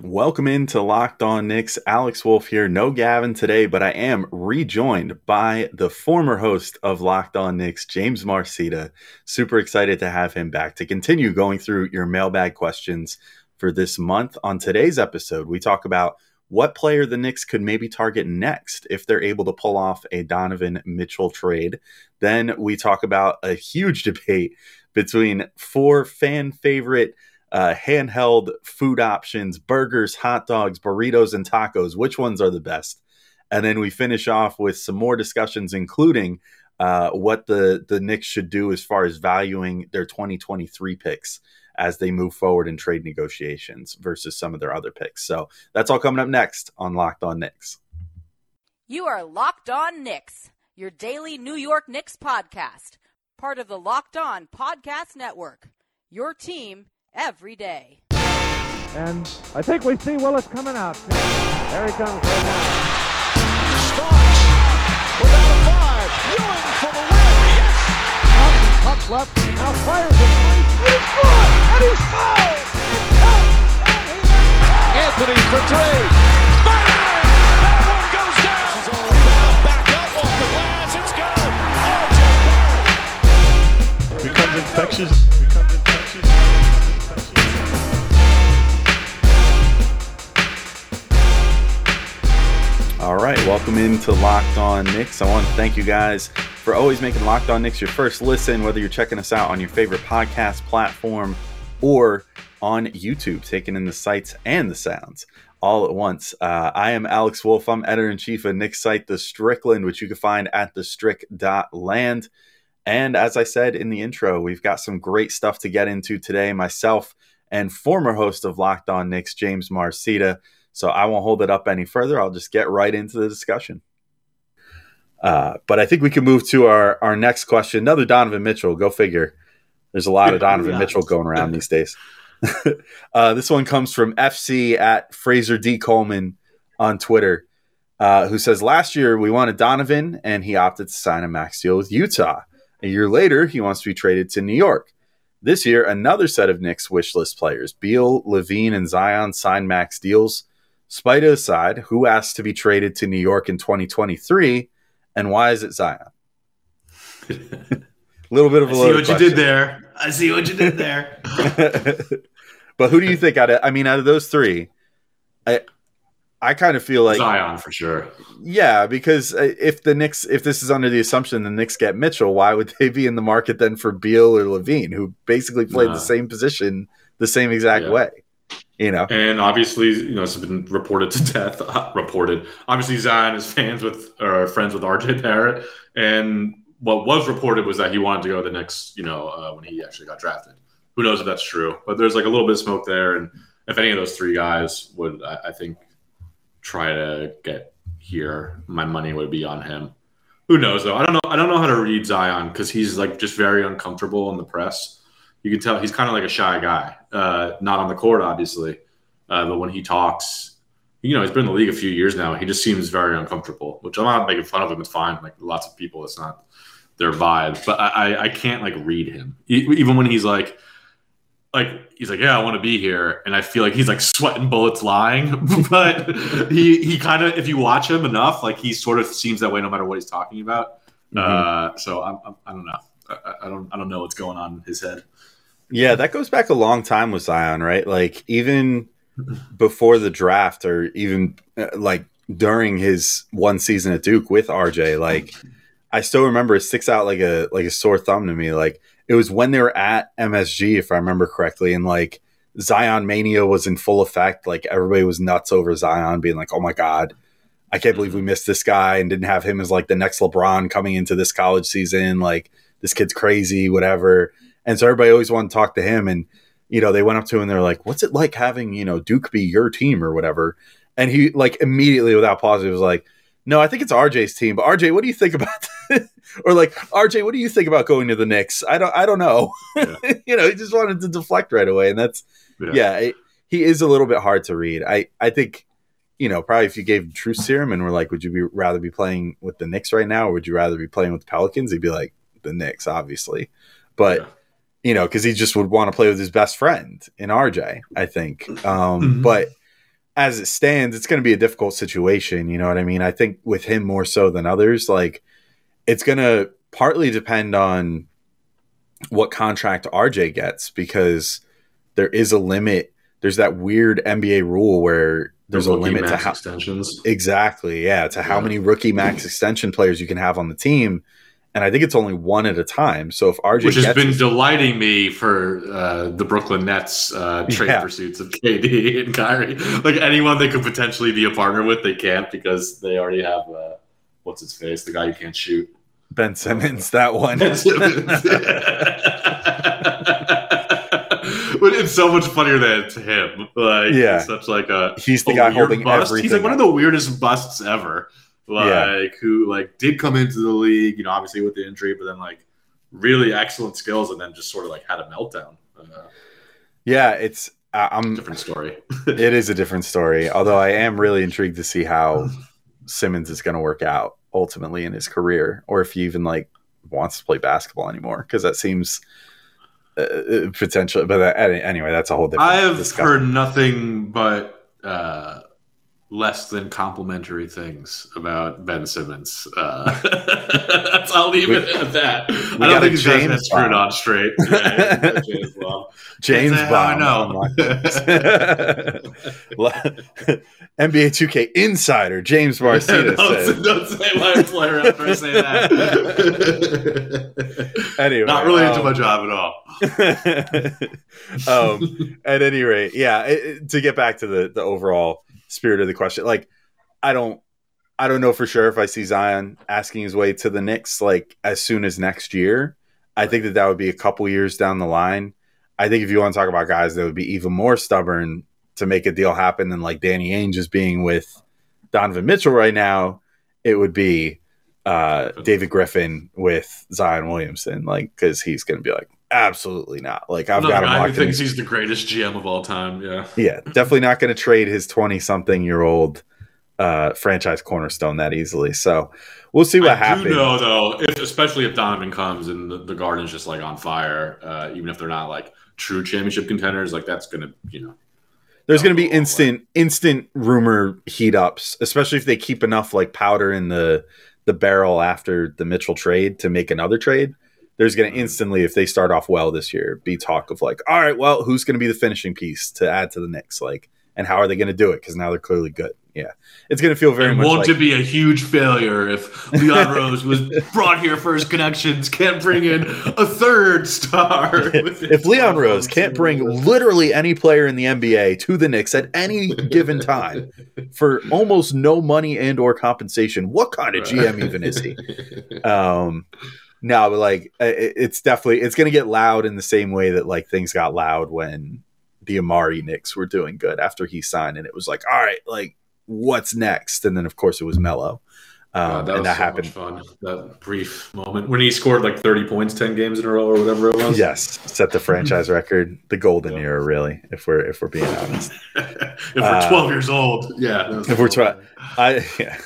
Welcome into Locked On Knicks. Alex Wolf here. No Gavin today, but I am rejoined by the former host of Locked On Knicks, James Marcita. Super excited to have him back to continue going through your mailbag questions for this month. On today's episode, we talk about what player the Knicks could maybe target next if they're able to pull off a Donovan Mitchell trade. Then we talk about a huge debate between four fan favorite uh, handheld food options, burgers, hot dogs, burritos, and tacos. Which ones are the best? And then we finish off with some more discussions, including uh, what the the Knicks should do as far as valuing their 2023 picks as they move forward in trade negotiations versus some of their other picks. So that's all coming up next on Locked On Knicks. You are Locked On Knicks, your daily New York Knicks podcast, part of the Locked On Podcast Network. Your team every day. And I think we see Willis coming out. There he comes right now. Starks without a five. Ewing for the win. Yes. Up, puck left. Now fires it. He's good. And he's fouled. It's out. Anthony for three. Bang! That one goes down. This is all back up off the glass. It's good. RJ Barrett. becomes. Becomes infectious. Welcome into Locked On Knicks. I want to thank you guys for always making Locked On Knicks your first listen, whether you're checking us out on your favorite podcast platform or on YouTube, taking in the sights and the sounds all at once. Uh, I am Alex Wolf. I'm editor in chief of Knicks site, The Strickland, which you can find at thestrick.land. And as I said in the intro, we've got some great stuff to get into today. Myself and former host of Locked On Knicks, James Marcita. So I won't hold it up any further. I'll just get right into the discussion. Uh, but I think we can move to our, our next question. Another Donovan Mitchell. Go figure. There's a lot of Donovan Mitchell going around these days. uh, this one comes from FC at Fraser D. Coleman on Twitter, uh, who says last year we wanted Donovan and he opted to sign a max deal with Utah. A year later, he wants to be traded to New York. This year, another set of Knicks wish list players, Beal, LaVine, and Zion, signed max deals. Spida aside, who asked to be traded to New York in 2023, and why is it Zion? A little bit of a I see what you did there. I see what you did there. but who do you think out of? I mean, out of those three, I I kind of feel like Zion for sure. yeah, because uh, if the Knicks, if this is under the assumption the Knicks get Mitchell, why would they be in the market then for Beal or LaVine, who basically played Nah. the same position the same exact Yeah. way? You know, And obviously, you know, it's been reported to death. reported. Obviously, Zion is fans with or friends with RJ Barrett, and what was reported was that he wanted to go the next, You know, uh, when he actually got drafted. Who knows if that's true? But there's like a little bit of smoke there, and if any of those three guys would, I, I think, try to get here, my money would be on him. Who knows though? I don't know. I don't know how to read Zion because he's like just very uncomfortable in the press. You can tell he's kind of like a shy guy. Uh, not on the court, obviously, uh, but when he talks, you know, he's been in the league a few years now. He just seems very uncomfortable. Which I'm not making fun of him. It's fine. Like lots of people, it's not their vibe. But I, I, can't like read him. Even when he's like, like he's like, yeah, I want to be here, and I feel like he's like sweating bullets, lying. but he he kind of, if you watch him enough, like he sort of seems that way no matter what he's talking about. Uh, so I'm, I'm, I don't know. I, I- I don't I don't know what's going on in his head. Yeah, that goes back a long time with Zion, right? Like even before the draft, or even uh, like during his one season at Duke with RJ, like I still remember it sticks out like a like a sore thumb to me. Like it was when they were at MSG, if I remember correctly, and like Zion mania was in full effect. Like everybody was nuts over Zion, being like, "Oh my god." I can't believe we missed this guy and didn't have him as like the next LeBron coming into this college season. Like this kid's crazy, whatever. And so everybody always wanted to talk to him. And, you know, they went up to him and they're like, what's it like having, you know, Duke be your team or whatever? And he, like, immediately without pause, he was like, no, I think it's RJ's team. But RJ, what do you think about that? or like, RJ, what do you think about going to the Knicks? I don't, I don't know. Yeah. you know, he just wanted to deflect right away. And that's, yeah, it, he is a little bit hard to read. I, I think, you know, probably if you gave True serum and were like, would you be rather be playing with the Knicks right now, or would you rather be playing with the Pelicans? He'd be like, the Knicks, obviously. But Yeah. You know, because he just would want to play with his best friend in RJ, I think. Um, Mhm. But as it stands, it's going to be a difficult situation. You know what I mean? I think with him more so than others, like it's going to partly depend on what contract RJ gets because there is a limit. There's that weird NBA rule where there's The a limit to how extensions. exactly, yeah, to how Yeah. many rookie max extension players you can have on the team. And I think it's only one at a time. So if RJ Which has been his- delighting me for uh, the Brooklyn Nets uh, trade Yeah. pursuits of KD and Kyrie. Like anyone they could potentially be a partner with, they can't because they already have uh, what's his face, the guy who can't shoot. Ben Simmons, that one. but it's so much funnier than it's him. Like, Yeah. such like a He's the guy holding bust. everything. He's like one of the weirdest busts ever. Like Yeah. who like did come into the league, you know, obviously with the injury, but then like really excellent skills, and then just sort of like had a meltdown. Uh, yeah, it's I- I'm different story. it is a different story. Although I am really intrigued to see how Simmons is going to work out ultimately in his career, or if he even like wants to play basketball anymore, because that seems uh, uh, potentially. But that, anyway, that's a whole different. I have discussion. heard nothing but uh, less than complimentary things about Ben Simmons. Uh, I'll leave it at that. I don't think he's got his head James screwed on straight. Yeah, James Bond. James how I know. NBA 2K insider James Marcinez don't, said. don't say my employer after I say that. Anyway, Not really into um, my job at all. um, at any rate, yeah. it- to get back to the the overall spirit of the question, like I don't, I don't know for sure if I see Zion asking his way to the Knicks like as soon as next year. I think that that would be a couple years down the line. I think if you want to talk about guys that would be even more stubborn to make a deal happen than like Danny Ainge is being with Donovan Mitchell right now, it would be uh, David Griffin with Zion Williamson, like because he's going to be like, absolutely not. Like I've Another got him guy who in. thinks he's the greatest GM of all time. Yeah. Yeah, definitely not going to trade his twenty-something-year-old uh, franchise cornerstone that easily. So we'll see what I happens. do know though, if, especially if Donovan comes and the, the Garden's just like on fire, uh, even if they're not like true championship contenders, like that's gonna, you know, There's going to be instant, instant rumor heat ups, especially if they keep enough like powder in the the barrel after the Mitchell trade to make another trade. There's going to instantly, if they start off well this year, be talk of like, all right, well, who's going to be the finishing piece to add to the Knicks? Like, and how are they going to do it? Because now they're clearly good. Yeah, it's going to feel very and much won't like it be a huge failure if Leon Rose was brought here for his connections, can't bring in a third star? if Leon Rose can't bring literally any player in the NBA to the Knicks at any given time for almost no money and or compensation, what kind of GM even is he? Um, no, but like it- it's definitely it's going to get loud in the same way that like things got loud when the Amar'e Knicks were doing good after he signed, and it was like, all right, like what's next? And then of course it was Melo. Um, God, that and was that so happened. much fun. That brief moment when he scored like 30 points, 10 games in a row, or whatever it was. Yes, set the franchise record, the golden Yeah. era, really. If we're if we're being honest. if we're Uh, 12 years old, yeah. if we're cool. twi- I yeah,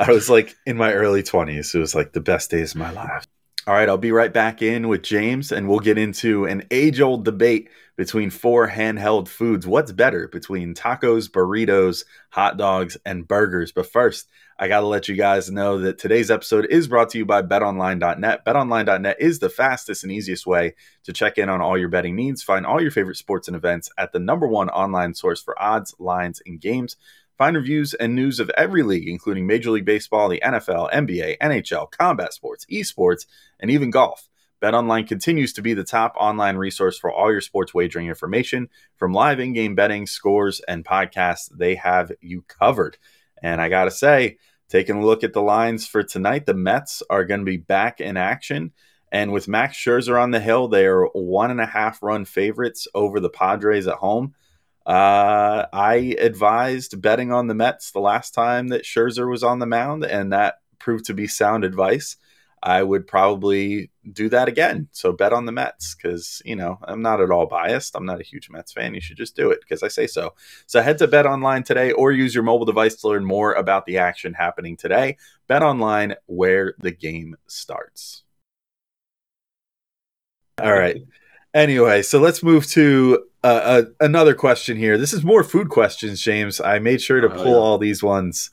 I was like in my early twenties. It was like the best days of my life. All right, I'll be right back in with James, and we'll get into an age-old debate between four handheld foods. What's better between tacos, burritos, hot dogs, and burgers? But first, I got to let you guys know that today's episode is brought to you by BetOnline.net. BetOnline.net is the fastest and easiest way to check in on all your betting needs. Find all your favorite sports and events at the number one online source for odds, lines, and games. Find reviews and news of every league, including Major League Baseball, the NFL, NBA, NHL, combat sports, esports, and even golf. BetOnline continues to be the top online resource for all your sports wagering information. From live in game betting, scores, and podcasts, they have you covered. And I got to say, taking a look at the lines for tonight, the Mets are going to be back in action. And with Max Scherzer on the hill, they are one and a half run favorites over the Padres at home. Uh, I advised betting on the Mets the last time that Scherzer was on the mound, and that proved to be sound advice. I would probably do that again. So bet on the Mets because, you know, I'm not at all biased. I'm not a huge Mets fan. You should just do it because I say so. So head to Bet Online today or use your mobile device to learn more about the action happening today. Bet Online, where the game starts. All right. Anyway, so let's move to uh, another question here. This is more food questions, James. I made sure to Oh, pull yeah. all these ones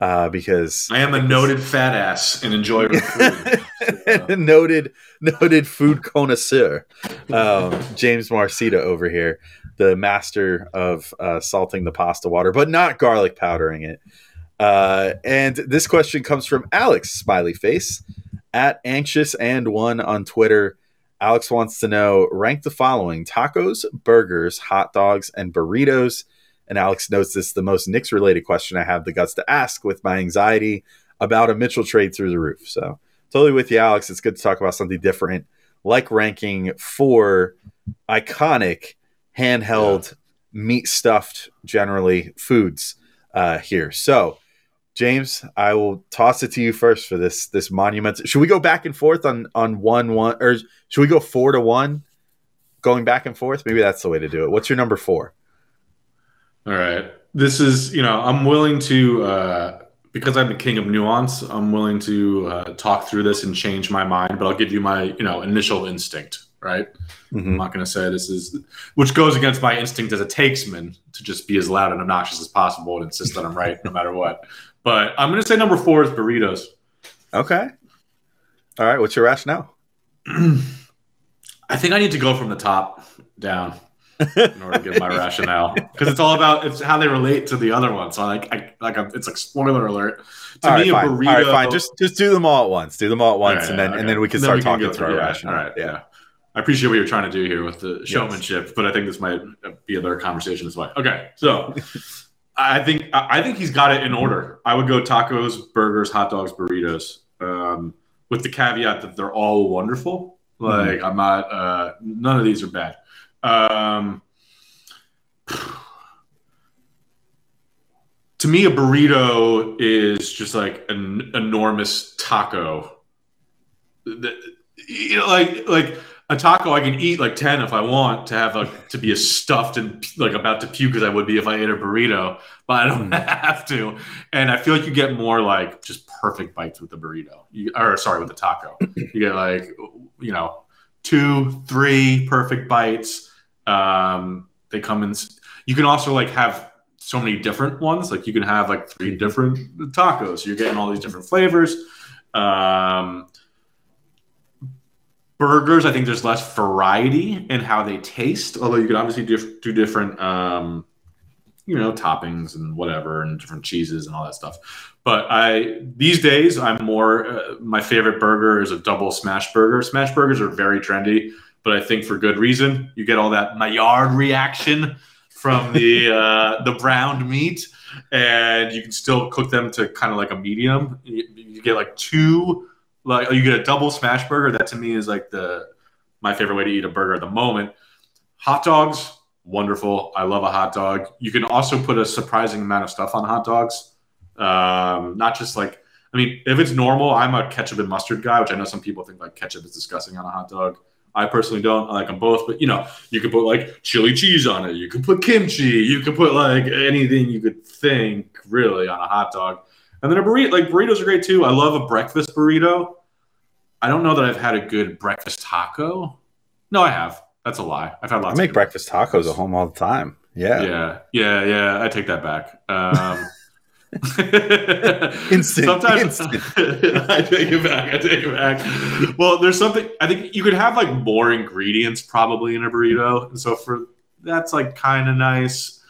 uh, because I am a noted fat ass and enjoy food. noted noted food connoisseur, um, James Marcita over here, the master of uh, salting the pasta water, but not garlic powdering it. Uh, and this question comes from Alex Smiley Face at anxious and one on Twitter. Alex wants to know rank the following tacos, burgers, hot dogs, and burritos. And Alex notes this is the most Knicks related question I have the guts to ask with my anxiety about a Mitchell trade through the roof. So totally with you, Alex. It's good to talk about something different, like ranking four iconic handheld meat stuffed generally foods uh, here. So, James, I will toss it to you first for this this monument. Should we go back and forth on on one one, or should we go four to one, going back and forth? Maybe that's the way to do it. What's your number four? All right. This is, you know, I'm willing to, uh, because I'm the king of nuance, I'm willing to uh, talk through this and change my mind, but I'll give you my, you know, initial instinct, right? I'm not going to say this is, which goes against my instinct as a takesman to just be as loud and obnoxious as possible and insist that I'm right no matter what. But I'm going to say number four is burritos. Okay. All right. What's your rationale? I think I need to go from the top down in order to give my rationale because it's all about it's how they relate to the other one. So like, I like I'm, it's like spoiler alert. To All right, me, a fine. burrito. All right, fine. Just just do them all at once. Do them all at once, Yeah, and then yeah, and then we can Then start we talking through our yeah, rationale. All right, yeah. yeah. I appreciate what you're trying to do here with the showmanship, but I think this might be another conversation as well. Okay, so I think I think he's got it in order. I would go tacos, burgers, hot dogs, burritos, um, with the caveat that they're all wonderful. Like I'm not, uh, none of these are bad. Um, to me, a burrito is just like an enormous taco. The- you know, like like a taco, I can eat like ten if I want to have like to be as stuffed and like about to puke as I would be if I ate a burrito, but I don't have to. And I feel like you get more like just perfect bites with the burrito, you, or sorry, with the taco. You get like you know two, three perfect bites. Um, they come in. You can also like have so many different ones. Like you can have like three different tacos. You're getting all these different flavors. Um, burgers, I think there's less variety in how they taste. Although you could obviously do, do different, um, you know, toppings and whatever, and different cheeses and all that stuff. But I these days I'm more. Uh, my favorite burger is a double smash burger. Smash burgers are very trendy, but I think for good reason. You get all that Maillard reaction from the uh, the browned meat, and you can still cook them to kind of like a medium. You, you get like two, like you get a double smash burger. That to me is like the my favorite way to eat a burger at the moment. Hot dogs, wonderful. I love a hot dog. You can also put a surprising amount of stuff on hot dogs. Um, not just like I mean, if it's normal, I'm a ketchup and mustard guy, which I know some people think like ketchup is disgusting on a hot dog. I personally don't. I like them both, but you know, you can put like chili cheese on it. You can put kimchi. You can put like anything you could think really on a hot dog. And then a burrito, like burritos are great too. I love a breakfast burrito. I don't know that I've had a good breakfast taco. No, I have. That's a lie. I've had lots. I make of breakfast tacos at home all the time. Yeah. yeah, yeah, yeah. I take that back. Um, Instant, Sometimes instant. I take it back. I take it back. Well, there's something. I think you could have like more ingredients probably in a burrito, and so for that's like kind of nice.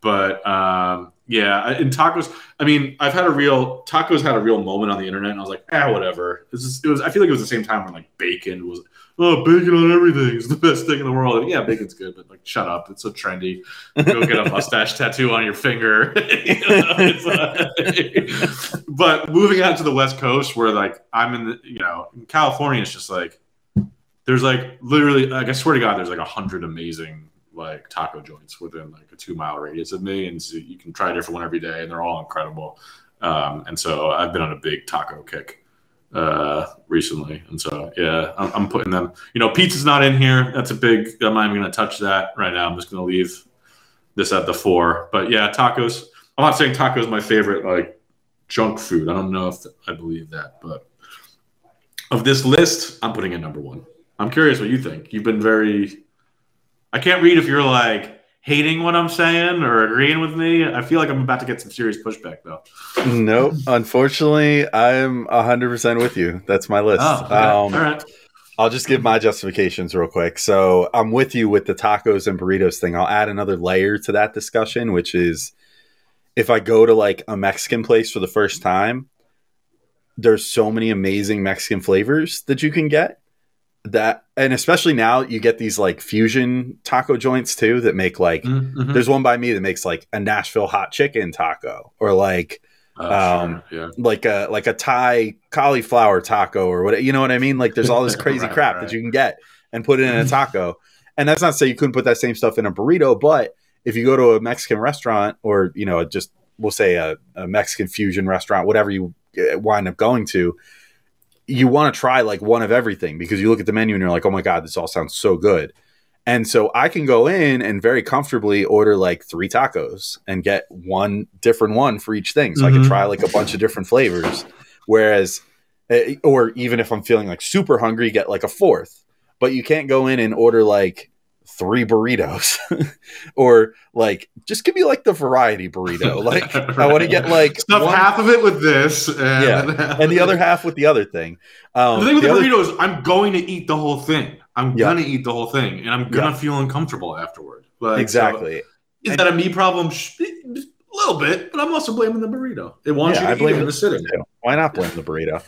But um, yeah, in tacos, I mean, I've had a real tacos had a real moment on the internet, and I was like, ah, whatever. It was. I feel like it was the same time when like bacon was. Oh, bacon on everything is the best thing in the world. And yeah, bacon's good, but like, shut up. It's so trendy. Go get a mustache tattoo on your finger. You know, it's like- but moving out to the West Coast, where like I'm in, the, you know, in California, it's just like there's like literally, like I swear to God, there's like a hundred amazing like taco joints within like a two mile radius of me, and so you can try a different one every day, and they're all incredible. Um, and so I've been on a big taco kick uh recently and so yeah I'm, I'm putting them you know pizza's not in here. That's a big i'm not even gonna touch that right now. I'm just gonna leave this at the four. But yeah tacos i'm not saying tacos my favorite like junk food. I don't know if i believe that but of this list i'm putting it number one. I'm curious what you think. You've been very I can't read if you're like hating what I'm saying or agreeing with me. I feel like I'm about to get some serious pushback though. Nope. Unfortunately, I'm 100% with you. That's my list. Oh, okay. Um, all right. I'll just give my justifications real quick. So I'm with you with the tacos and burritos thing. I'll add another layer to that discussion, which is if I go to like a Mexican place for the first time, there's so many amazing Mexican flavors that you can get that and especially now you get these like fusion taco joints too that make like Mhm. there's one by me that makes like a Nashville hot chicken taco or like Oh, um, sure. yeah. like a like a Thai cauliflower taco or what you know what I mean? Like there's all this crazy Right, crap right. that you can get and put it in a taco. And that's not to say you couldn't put that same stuff in a burrito, but if you go to a Mexican restaurant or you know just we'll say a, a Mexican fusion restaurant, whatever you uh, wind up going to, you want to try like one of everything because you look at the menu and you're like, oh my god, this all sounds so good. And so I can go in and very comfortably order like three tacos and get one different one for each thing. So I can Mhm. try like a bunch of different flavors. Whereas, eh, or even if I'm feeling like super hungry, get like a fourth. But you can't go in and order like three burritos or like just give me like the variety burrito. Like I want to get like stuff one- half of it with this, and Yeah, and the other half with the other thing. Um, the thing with the the, other- is, I'm going to eat the whole thing. I'm Yeah. gonna eat the whole thing, and I'm gonna Yeah. feel uncomfortable afterward. Like, so- exactly. is that a me problem? Little bit, but I'm also blaming the burrito. It wants Yeah, I you to blame eat it the too. Why not blame the burrito?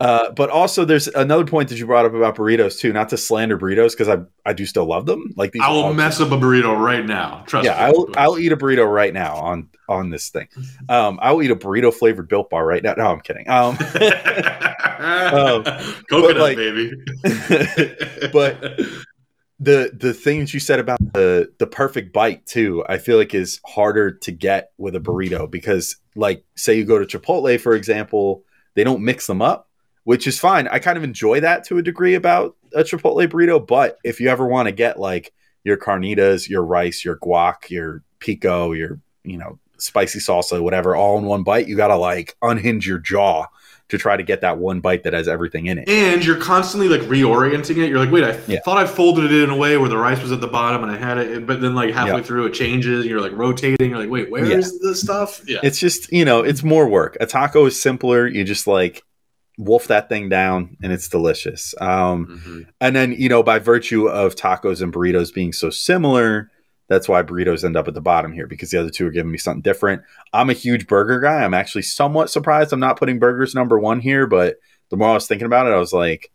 Uh, but also, there's another point that you brought up about burritos too. Not to slander burritos because I I do still love them. Like these, I will mess up a burrito right now. Trust Yeah, me. I'll I'll eat a burrito right now on on this thing. Um, I will eat a burrito flavored Built Bar right now. No, I'm kidding. Um, Coconut, but, like- baby. but the the things you said about the the perfect bite too, I feel like is harder to get with a burrito because like say you go to Chipotle for example, they don't mix them up, which is fine. I kind of enjoy that to a degree about a Chipotle burrito, but if you ever want to get like your carnitas, your rice, your guac, your pico, your you know spicy salsa, whatever, all in one bite, you got to like unhinge your jaw to try to get that one bite that has everything in it. and you're constantly like reorienting it. You're like, wait, I Yeah. thought I folded it in a way where the rice was at the bottom and I had it, but then like halfway Yeah. through it changes. And you're like rotating. You're like, wait, where is Yeah. the stuff? Yeah. It's just, you know, it's more work. A taco is simpler. You just like wolf that thing down and it's delicious. Um, Mhm. and then, you know, by virtue of tacos and burritos being so similar, that's why burritos end up at the bottom here because the other two are giving me something different. I'm a huge burger guy. I'm actually somewhat surprised I'm not putting burgers number one here, but the more I was thinking about it, I was like,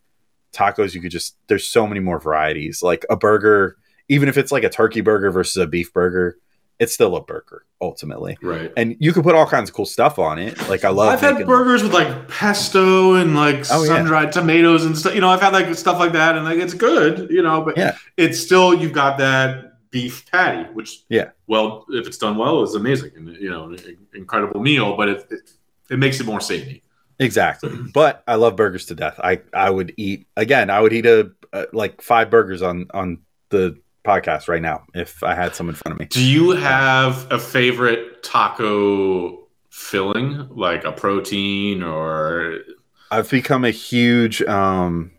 tacos, you could just, there's so many more varieties. Like a burger, even if it's like a turkey burger versus a beef burger, it's still a burger ultimately Right. and you can put all kinds of cool stuff on it. Like I love. I've had burgers with like pesto and like Oh, sun dried tomatoes and stuff. You know, I've had like stuff like that, and like it's good. You know, but Yeah. it's still you've got that beef patty, which Yeah. well, if it's done well, is amazing and you know, incredible meal. But it it, it makes it more savory. Exactly, but I love burgers to death. I I would eat again. I would eat a, uh like five burgers on on the podcast right now if I had some in front of me. Do you have a favorite taco filling, like a protein or? I've become a huge um.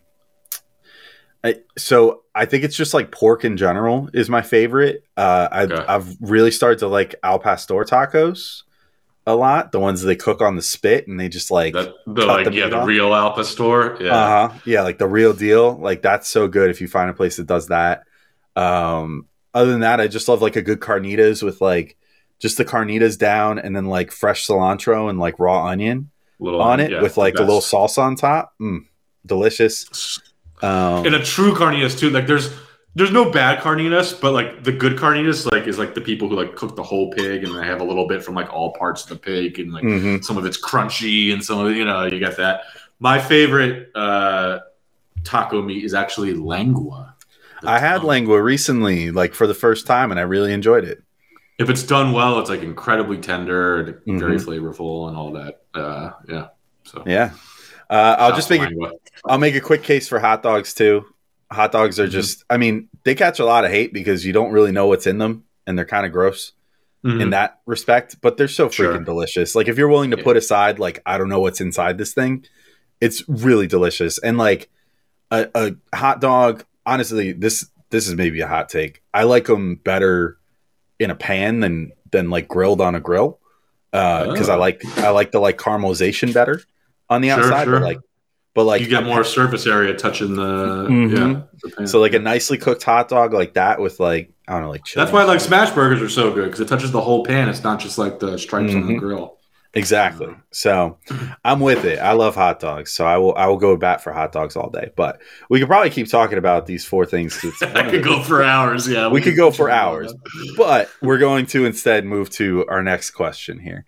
I, so I think it's just like pork in general is my favorite. Uh, I've Okay. I've really started to like al pastor tacos a lot. The ones they cook on the spit and they just like The, the like the yeah, the off? real al pastor Yeah. Uh huh. Yeah, like the real deal. Like that's so good if you find a place that does that. Um, other than that, I just love like a good carnitas with like just the carnitas down and then like fresh cilantro and like raw onion little on it yeah, with like a little salsa on top. Mm, delicious. Um, and a true carnitas too. Like there's there's no bad carnitas, but like the good carnitas like is like the people who like cook the whole pig and they have a little bit from like all parts of the pig and like mhm. some of it's crunchy and some of it, you know you get that. My favorite uh taco meat is actually lengua. I had Um, lengua recently, like for the first time, and I really enjoyed it. If it's done well, it's like incredibly tender and very Mhm. flavorful and all that. Uh, yeah. So Yeah. Uh, I'll just make a. I'll make a quick case for hot dogs too. Hot dogs are Mhm. just, I mean, they catch a lot of hate because you don't really know what's in them and they're kind of gross in Mhm. that respect, but they're so freaking Sure. delicious. Like, if you're willing to Yeah. put aside, like, I don't know what's inside this thing, it's really delicious. And like a, a hot dog, honestly, this this is maybe a hot take. I like them better in a pan than than like grilled on a grill Uh because I Oh. like I like the like caramelization better on the Sure, outside. sure. But like, but like you get more surface area touching the Mhm. yeah. the pan. So like a nicely cooked hot dog like that with like I don't know like chili. That's why like smash burgers are so good because it touches the whole pan. It's not just like the stripes on the Mhm. grill. exactly. So I'm with it. I love hot dogs, so I will I will go bat for hot dogs all day. But we could probably keep talking about these four things. I could go for hours. Yeah, we could go for hours, but we're going to instead move to our next question here.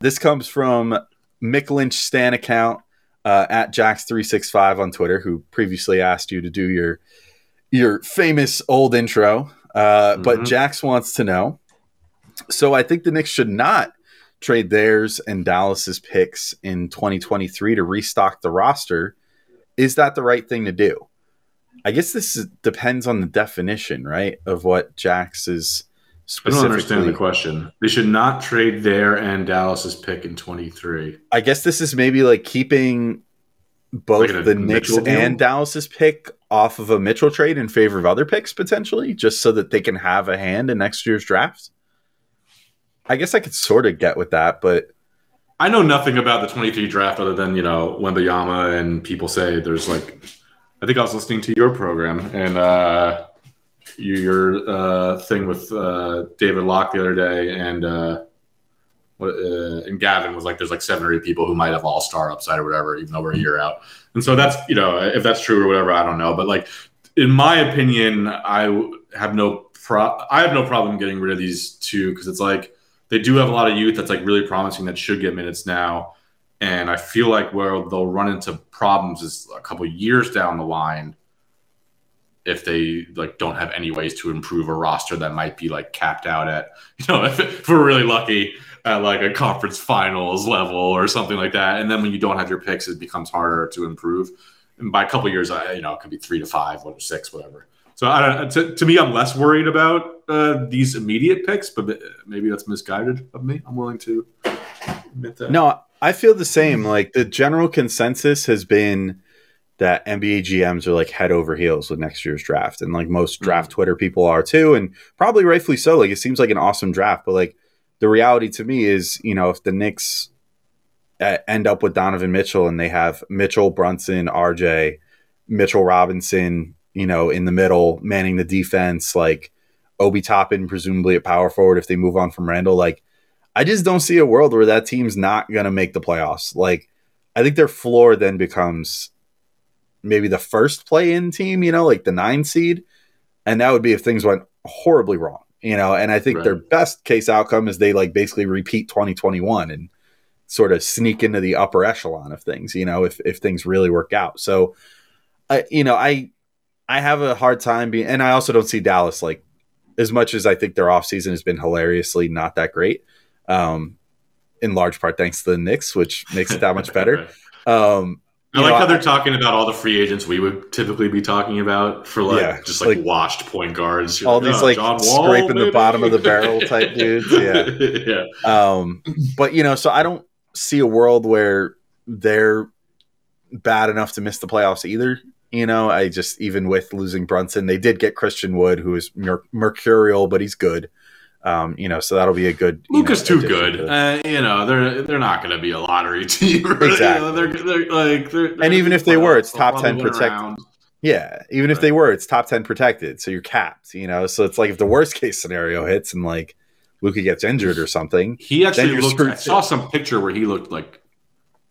This comes from Mick Lynch Stan account uh, at Jax365 on Twitter, who previously asked you to do your your famous old intro. Uh, But Mhm. Jax wants to know. So I think the Knicks should not trade theirs and Dallas's picks in 2023 to restock the roster. Is that the right thing to do? I guess this is, depends on the definition, right, of what Jax is I don't understand the question. They should not trade their and Dallas's pick in 23. I guess this is maybe like keeping both Like the Knicks deal? and Dallas's pick off of a Mitchell trade in favor of other picks potentially, just so that they can have a hand in next year's draft. I guess I could sort of get with that, but I know nothing about the 23 draft other than, you know, Wembanyama and people say there's like, I think I was listening to your program and uh, your uh, thing with uh, David Locke the other day and uh, uh, and Gavin was like, there's like seven or eight people who might have all star upside or whatever, even though we're a year out. And so that's, you know, if that's true or whatever, I don't know. But like, in my opinion, I have no pro- I have no problem getting rid of these two because it's like they do have a lot of youth that's like really promising that should get minutes now. And I feel like where they'll run into problems is a couple years down the line if they like don't have any ways to improve a roster that might be like capped out at you know if, if we're really lucky at like a conference finals level or something like that. And then when you don't have your picks it becomes harder to improve. And by a couple years I, you know it could be three to five or six whatever. So I don't to, to me I'm less worried about uh, these immediate picks but maybe that's misguided of me. I'm willing to admit that. No, I feel the same. Like the general consensus has been that NBA GMs are like head over heels with next year's draft, and like most draft Twitter people are too, and probably rightfully so. Like it seems like an awesome draft, but like the reality to me is, you know, if the Knicks uh, end up with Donovan Mitchell and they have Mitchell, Brunson, RJ, Mitchell Robinson, you know, in the middle, manning the defense, like Obi Toppin, presumably at power forward if they move on from Randle, like. I just don't see a world where that team's not going to make the playoffs. Like, I think their floor then becomes maybe the first play in team, you know, like the nine seed. And that would be if things went horribly wrong, you know. And I think Right. their best case outcome is they like basically repeat 2021 and sort of sneak into the upper echelon of things, you know, if, if things really work out. So, I, you know, I, I have a hard time being, and I also don't see Dallas like as much as I think their offseason has been hilariously not that great um, in large part thanks to the Knicks, which makes it that much better. Um, I like know, how they're talking about all the free agents we would typically be talking about for like Yeah, just like, like- washed point guards. You're all these "Oh, like John Wall, scraping the bottom of the barrel type dudes. Yeah. yeah. Um, but you know, so I don't see a world where they're bad enough to miss the playoffs either. You know, I just even with losing Brunson, they did get Christian Wood, who is mer- mercurial, but he's good. Um, you know, so that'll be a good. Luka's too good. to- Uh, you know, they're they're not going to be a lottery team. really. Exactly. You know, they're, they're like they're, And even if they were, it's top 10 protected. Yeah, even if they were, it's top ten protected, so you're capped. You know, so it's like if the worst case scenario hits and like Luka gets injured or something, He actually looked. I saw some picture where he looked like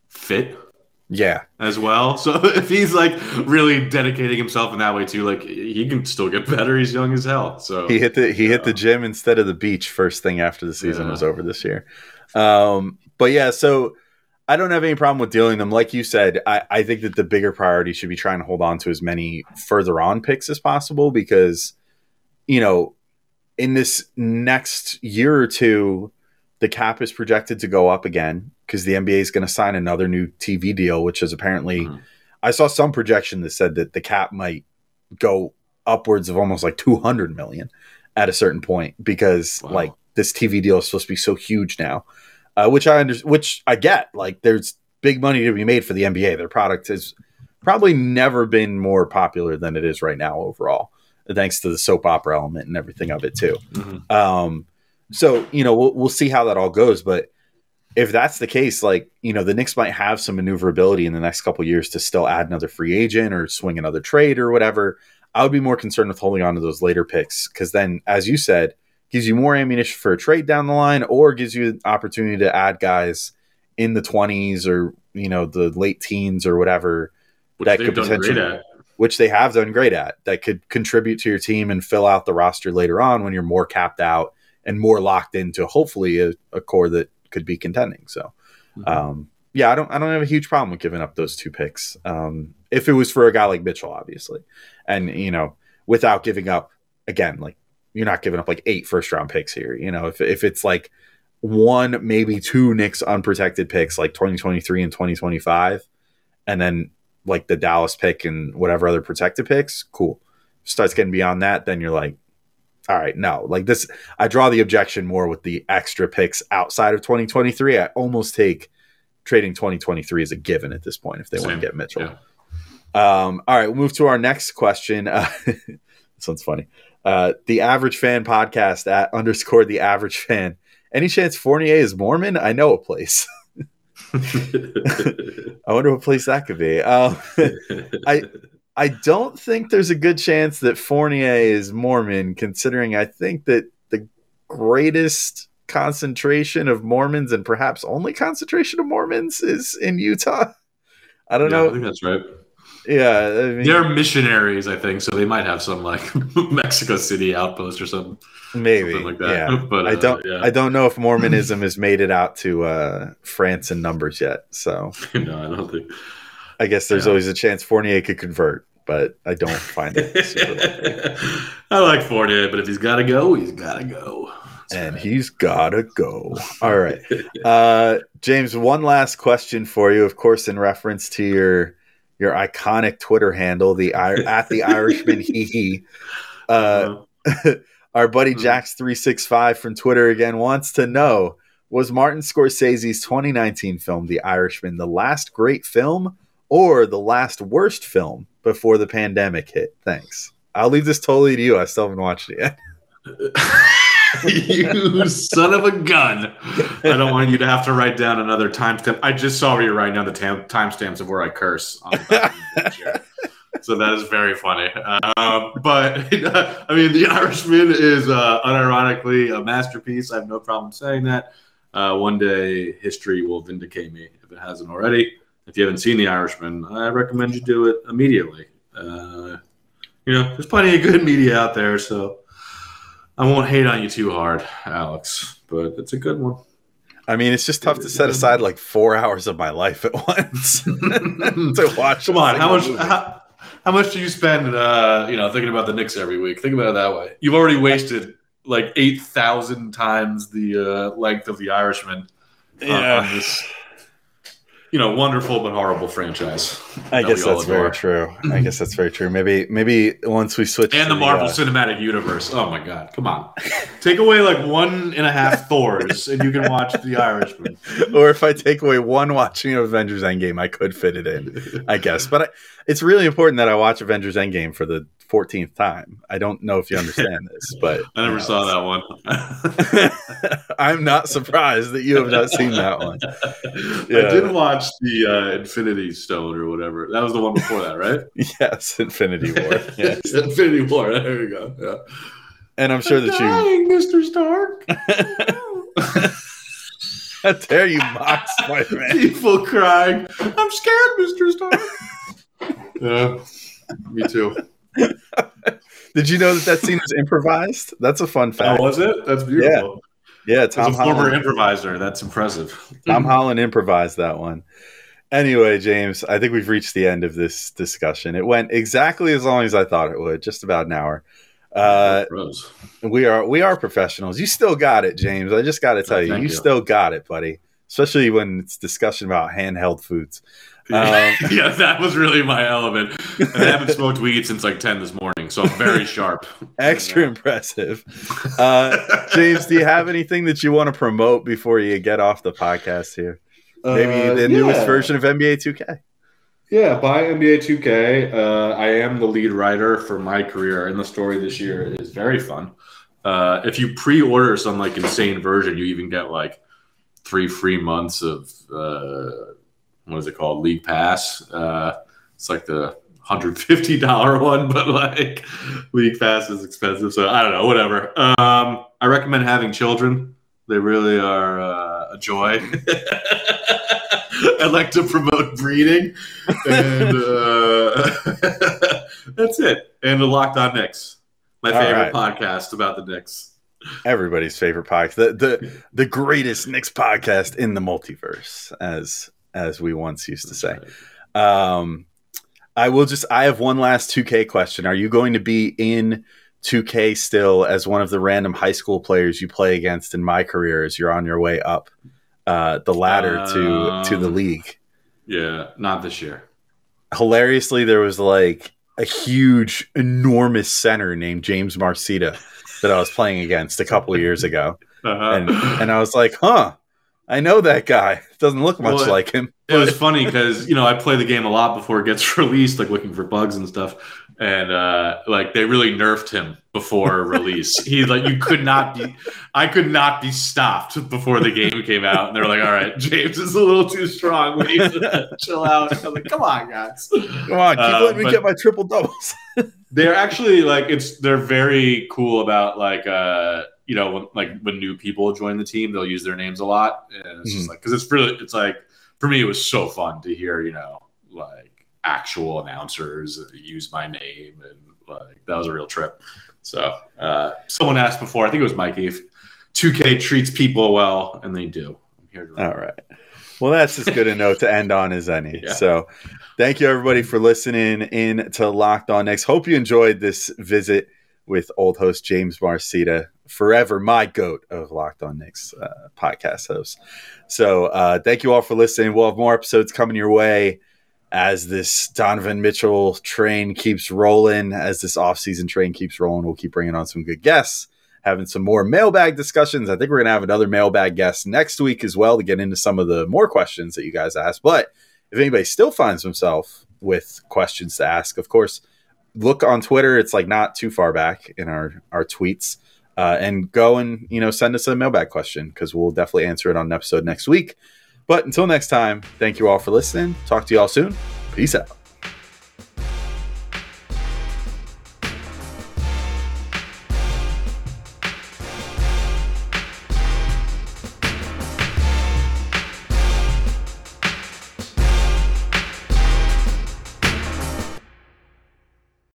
fit yeah, as well. So if he's like really dedicating himself in that way too, like he can still get better. He's young as hell. So he hit the he hit the gym instead of the beach first thing after the season Yeah. was over this year. Um, but yeah, so I don't have any problem with dealing them. Like you said, I, I think that the bigger priority should be trying to hold on to as many further on picks as possible because, you know, in this next year or two, the cap is projected to go up again because the NBA is going to sign another new TV deal, which is apparently, Mhm. I saw some projection that said that the cap might go upwards of almost like 200 million at a certain point because Wow. like this TV deal is supposed to be so huge now, uh, which I under, which I get. Like, there's big money to be made for the NBA. Their product has probably never been more popular than it is right now overall, thanks to the soap opera element and everything of it too. Mhm. Um, so you know we'll, we'll see how that all goes, but if that's the case, like you know the Knicks might have some maneuverability in the next couple years to still add another free agent or swing another trade or whatever. I would be more concerned with holding on to those later picks because then, as you said, gives you more ammunition for a trade down the line, or gives you an opportunity to add guys in the twenties or you know the late teens or whatever Which That could potentially- which they have done great at, that could contribute to your team and fill out the roster later on when you're more capped out and more locked into hopefully a, a core that could be contending. So, Mhm. um, yeah, I don't, I don't have a huge problem with giving up those two picks. Um, if it was for a guy like Mitchell, obviously, and you know, without giving up again, like you're not giving up like eight first round picks here. You know, if if it's like one, maybe two Knicks unprotected picks, like 2023 and 2025, and then like the Dallas pick and whatever other protected picks, cool. Starts getting beyond that, then you're like, all right, no, like this. I draw the objection more with the extra picks outside of 2023. I almost take trading 2023 as a given at this point if they want to get Mitchell. Yeah. Um, all right, we'll move to our next question. Uh, this one's funny. Uh, the average fan podcast at underscore the average fan. Any chance Fournier is Mormon? I know a place. I wonder what place that could be. Um, I I don't think there's a good chance that Fournier is Mormon, considering I think that the greatest concentration of Mormons and perhaps only concentration of Mormons is in Utah. I don't Yeah, I think that's right. Yeah, I mean, They're missionaries, I think, so they might have some like Mexico City outpost or something, maybe. something like that. Yeah. But I uh, don't. Yeah. I don't know if Mormonism has made it out to uh, France in numbers yet. So no, I don't think. I guess there's Yeah. always a chance Fournier could convert, but I don't find it. I like Fournier, but if he's got to go, he's got to go. That's and right. he's gotta go. All right, uh, James. One last question for you, of course, in reference to your your iconic Twitter handle, the at the Irishman hee hee. Uh, our buddy Mhm. Jax three six five from Twitter again wants to know: Was Martin Scorsese's 2019 film, The Irishman, the last great film or the last worst film before the pandemic hit? Thanks. I'll leave this totally to you. I still haven't watched it yet. you son of a gun. I don't want you to have to write down another timestamp. I just saw you're writing down the tam- timestamps of where I curse. So that is very funny. Um, but I mean, The Irishman is uh, unironically a masterpiece. I have no problem saying that. Uh, one day, history will vindicate me if it hasn't already. If you haven't seen The Irishman, I recommend you do it immediately. Uh, you know, there's plenty of good media out there, so I won't hate on you too hard, Alex. But it's a good one. I mean, it's just tough to set aside like four hours of my life at once to watch. Come on, how much? How, how much do you spend? Uh, you know, thinking about the Knicks every week. Think about it that way. You've already wasted like eight thousand times the uh, length of the Irishman. uh, Yeah. on this, you know, wonderful but horrible franchise. I that guess that's very true. I guess that's very true. Maybe, maybe once we switch And to the Marvel uh, Cinematic Universe. Oh my God! Come on, take away like one and a half Thors, and you can watch The Irishman. or if I take away one watching of Avengers Endgame, I could fit it in, I guess. But I, it's really important that I watch Avengers Endgame for the 14th time. I don't know if you understand this, but I never you know, saw that one. I'm not surprised that you have not seen that one. I did watch the uh, Infinity Stone or whatever. That was the one before that, right? Yes, Infinity War. Yes. Infinity War. There we go. Yeah. And I'm sure that you Dying, Mr. Stark. How dare you mock Spider-Man? People crying. I'm scared, Mr. Stark. yeah, me too. Did you know that that scene was improvised? That's a fun Oh, fact. was it? That's beautiful. yeah, As Tom a former Holland, improviser, that's impressive. Tom Holland improvised that one. Anyway, James, I think we've reached the end of this discussion. It went exactly as long as I thought it would, just about an hour. Uh, we are we are professionals. You still got it, James. I just got to tell Oh, you, you you. still got it, buddy. Especially when it's discussion about handheld foods. Um, yeah, that was really my element. And I haven't smoked weed since like 10 this morning, so I'm very sharp. Extra impressive. Uh, James, do you have anything that you want to promote before you get off the podcast here? Maybe Uh, the newest yeah. version of NBA 2K. Yeah, buy NBA 2K. Uh, I am the lead writer for my career, and the story this year is very fun. Uh, if you pre-order some like insane version, you even get like three free months of uh, what is it called, League Pass. Uh, it's like the hundred fifty dollar one, but like League Pass is expensive, so I don't know. Whatever. Um, I recommend having children. They really are uh, a joy. I like to promote breeding, and uh, that's it. And the Locked On Knicks, my favorite right. podcast about the Knicks. Everybody's favorite podcast, the the the greatest Knicks podcast in the multiverse, as as we once used to say. Um, I will just. I have one last 2K question. Are you going to be in 2K still as one of the random high school players you play against in my career as you're on your way up uh, the ladder to to the Um, league? Yeah, not this year. Hilariously, there was like a huge, enormous center named James Marcita that I was playing against a couple of years ago, Uh-huh. and and I was like, huh. I know that guy. Doesn't look much Well, like him. It was funny because you know I play the game a lot before it gets released, like looking for bugs and stuff. And uh, like they really nerfed him before release. he like you could not be, I could not be stopped before the game came out. And they're like, "All right, James is a little too strong. We need to chill out." I was like, "Come on, guys." Come on, keep Uh, letting me get my triple doubles. They're actually like it's they're very cool about like uh you know when, like when new people join the team they'll use their names a lot and it's just like because it's really it's like for me it was so fun to hear you know like actual announcers use my name and like that was a real trip so uh someone asked before i think it was mikey if 2k treats people well and they do i'm here to All right. Well, that's as good a note to end on as any. Yeah. So, thank you everybody for listening in to Locked On Knicks. Hope you enjoyed this visit with old host James Marcita, forever my goat of Locked On Knicks uh, podcast host. So, uh, thank you all for listening. We'll have more episodes coming your way as this Donovan Mitchell train keeps rolling, as this offseason train keeps rolling. We'll keep bringing on some good guests having some more mailbag discussions. I think we're going to have another mailbag guest next week as well to get into some of the more questions that you guys asked. But if anybody still finds himself with questions to ask, of course, look on Twitter. It's like not too far back in our our tweets, uh, and go and you know send us a mailbag question because we'll definitely answer it on an episode next week. But until next time, thank you all for listening. Talk to you all soon. Peace out.